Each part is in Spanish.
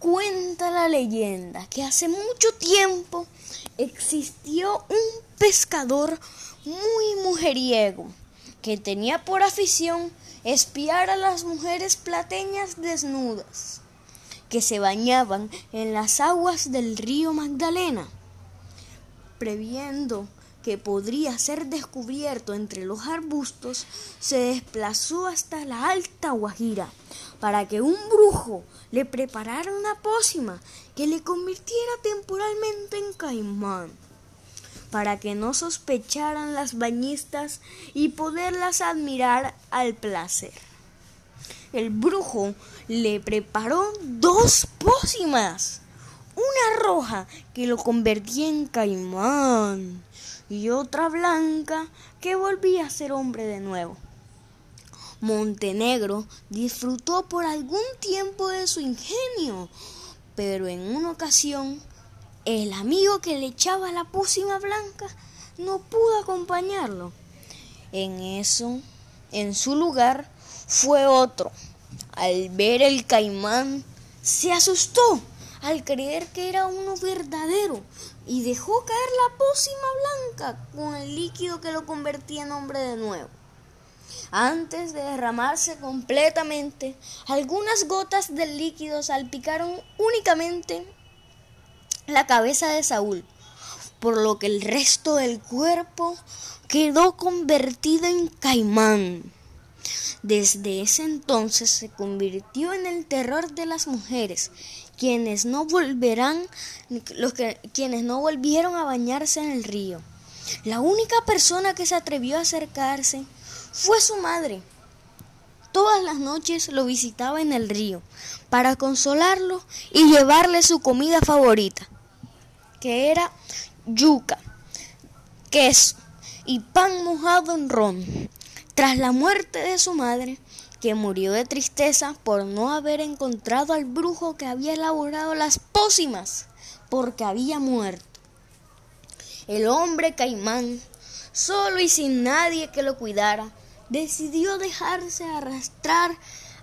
Cuenta la leyenda que hace mucho tiempo existió un pescador muy mujeriego que tenía por afición espiar a las mujeres plateñas desnudas que se bañaban en las aguas del río Magdalena, previendo que podría ser descubierto entre los arbustos, se desplazó hasta la Alta Guajira para que un brujo le preparara una pócima que le convirtiera temporalmente en caimán, para que no sospecharan las bañistas y poderlas admirar al placer. El brujo le preparó dos pócimas, roja que lo convertía en caimán y otra blanca que volvía a ser hombre de nuevo. Montenegro disfrutó por algún tiempo de su ingenio, pero en una ocasión el amigo que le echaba la pócima blanca no pudo acompañarlo. En eso, en su lugar, fue otro. Al ver el caimán, se asustó al creer que era uno verdadero y dejó caer la pócima blanca con el líquido que lo convertía en hombre de nuevo. Antes de derramarse completamente, algunas gotas del líquido salpicaron únicamente la cabeza de Saúl, por lo que el resto del cuerpo quedó convertido en caimán. Desde ese entonces se convirtió en el terror de las mujeres, quienes no volverán, los que, quienes no volvieron a bañarse en el río. La única persona que se atrevió a acercarse fue su madre. Todas las noches lo visitaba en el río para consolarlo y llevarle su comida favorita, que era yuca, queso y pan mojado en ron. Tras la muerte de su madre, que murió de tristeza por no haber encontrado al brujo que había elaborado las pócimas, porque había muerto. El hombre caimán, solo y sin nadie que lo cuidara, decidió dejarse arrastrar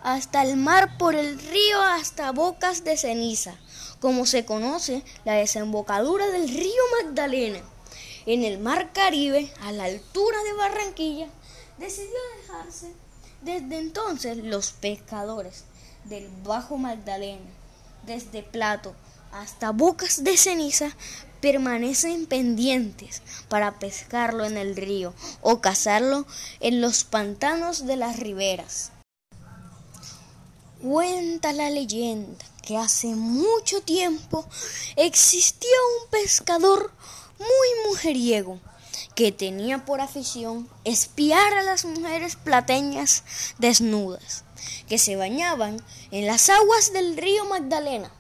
hasta el mar por el río hasta bocas de ceniza, como se conoce la desembocadura del río Magdalena. En el mar Caribe, a la altura de Barranquilla, decidió dejarse. Desde entonces los pescadores del Bajo Magdalena, desde Plato hasta Bocas de Ceniza, permanecen pendientes para pescarlo en el río o cazarlo en los pantanos de las riberas. Cuenta la leyenda que hace mucho tiempo existió un pescador muy mujeriego que tenía por afición espiar a las mujeres plateñas desnudas que se bañaban en las aguas del río Magdalena,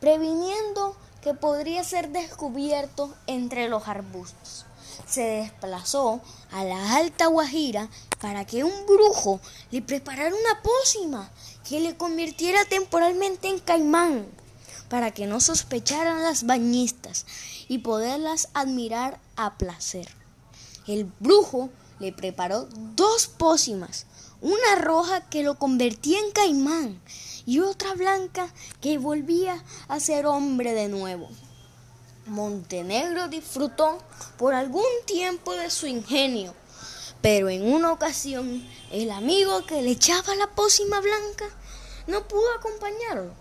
previniendo que podría ser descubierto entre los arbustos. Se desplazó a la Alta Guajira para que un brujo le preparara una pócima que le convirtiera temporalmente en caimán, para que no sospecharan las bañistas y poderlas admirar a placer. El brujo le preparó dos pócimas, una roja que lo convertía en caimán y otra blanca que volvía a ser hombre de nuevo. Montenegro disfrutó por algún tiempo de su ingenio, pero en una ocasión el amigo que le echaba la pócima blanca no pudo acompañarlo.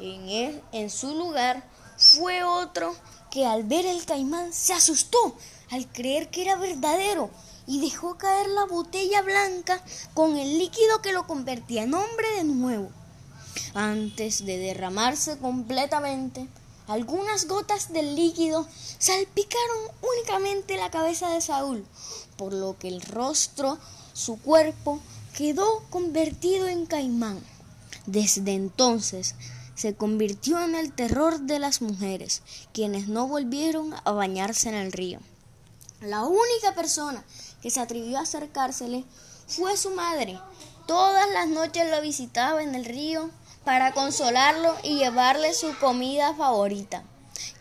En, en su lugar fue otro que al ver el caimán se asustó al creer que era verdadero y dejó caer la botella blanca con el líquido que lo convertía en hombre de nuevo. Antes de derramarse completamente, algunas gotas del líquido salpicaron únicamente la cabeza de Saúl, por lo que el rostro, su cuerpo, quedó convertido en caimán. Desde entonces se convirtió en el terror de las mujeres, quienes no volvieron a bañarse en el río. La única persona que se atrevió a acercársele fue su madre. Todas las noches lo visitaba en el río para consolarlo y llevarle su comida favorita,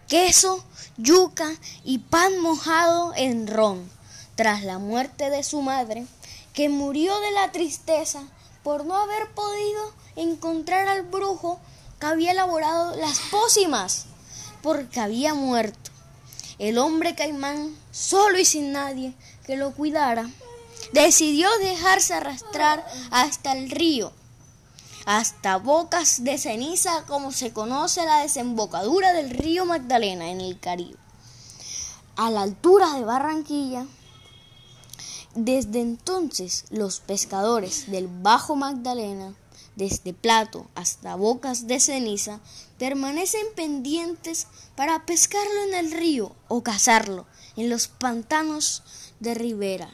queso, yuca y pan mojado en ron. Tras la muerte de su madre, que murió de la tristeza por no haber podido encontrar al brujo que había elaborado las pócimas, porque había muerto. El hombre caimán, solo y sin nadie que lo cuidara, decidió dejarse arrastrar hasta el río, hasta bocas de ceniza, como se conoce la desembocadura del río Magdalena en el Caribe. A la altura de Barranquilla, desde entonces los pescadores del Bajo Magdalena, desde Plato hasta Bocas de Ceniza, permanecen pendientes para pescarlo en el río o cazarlo en los pantanos de ribera.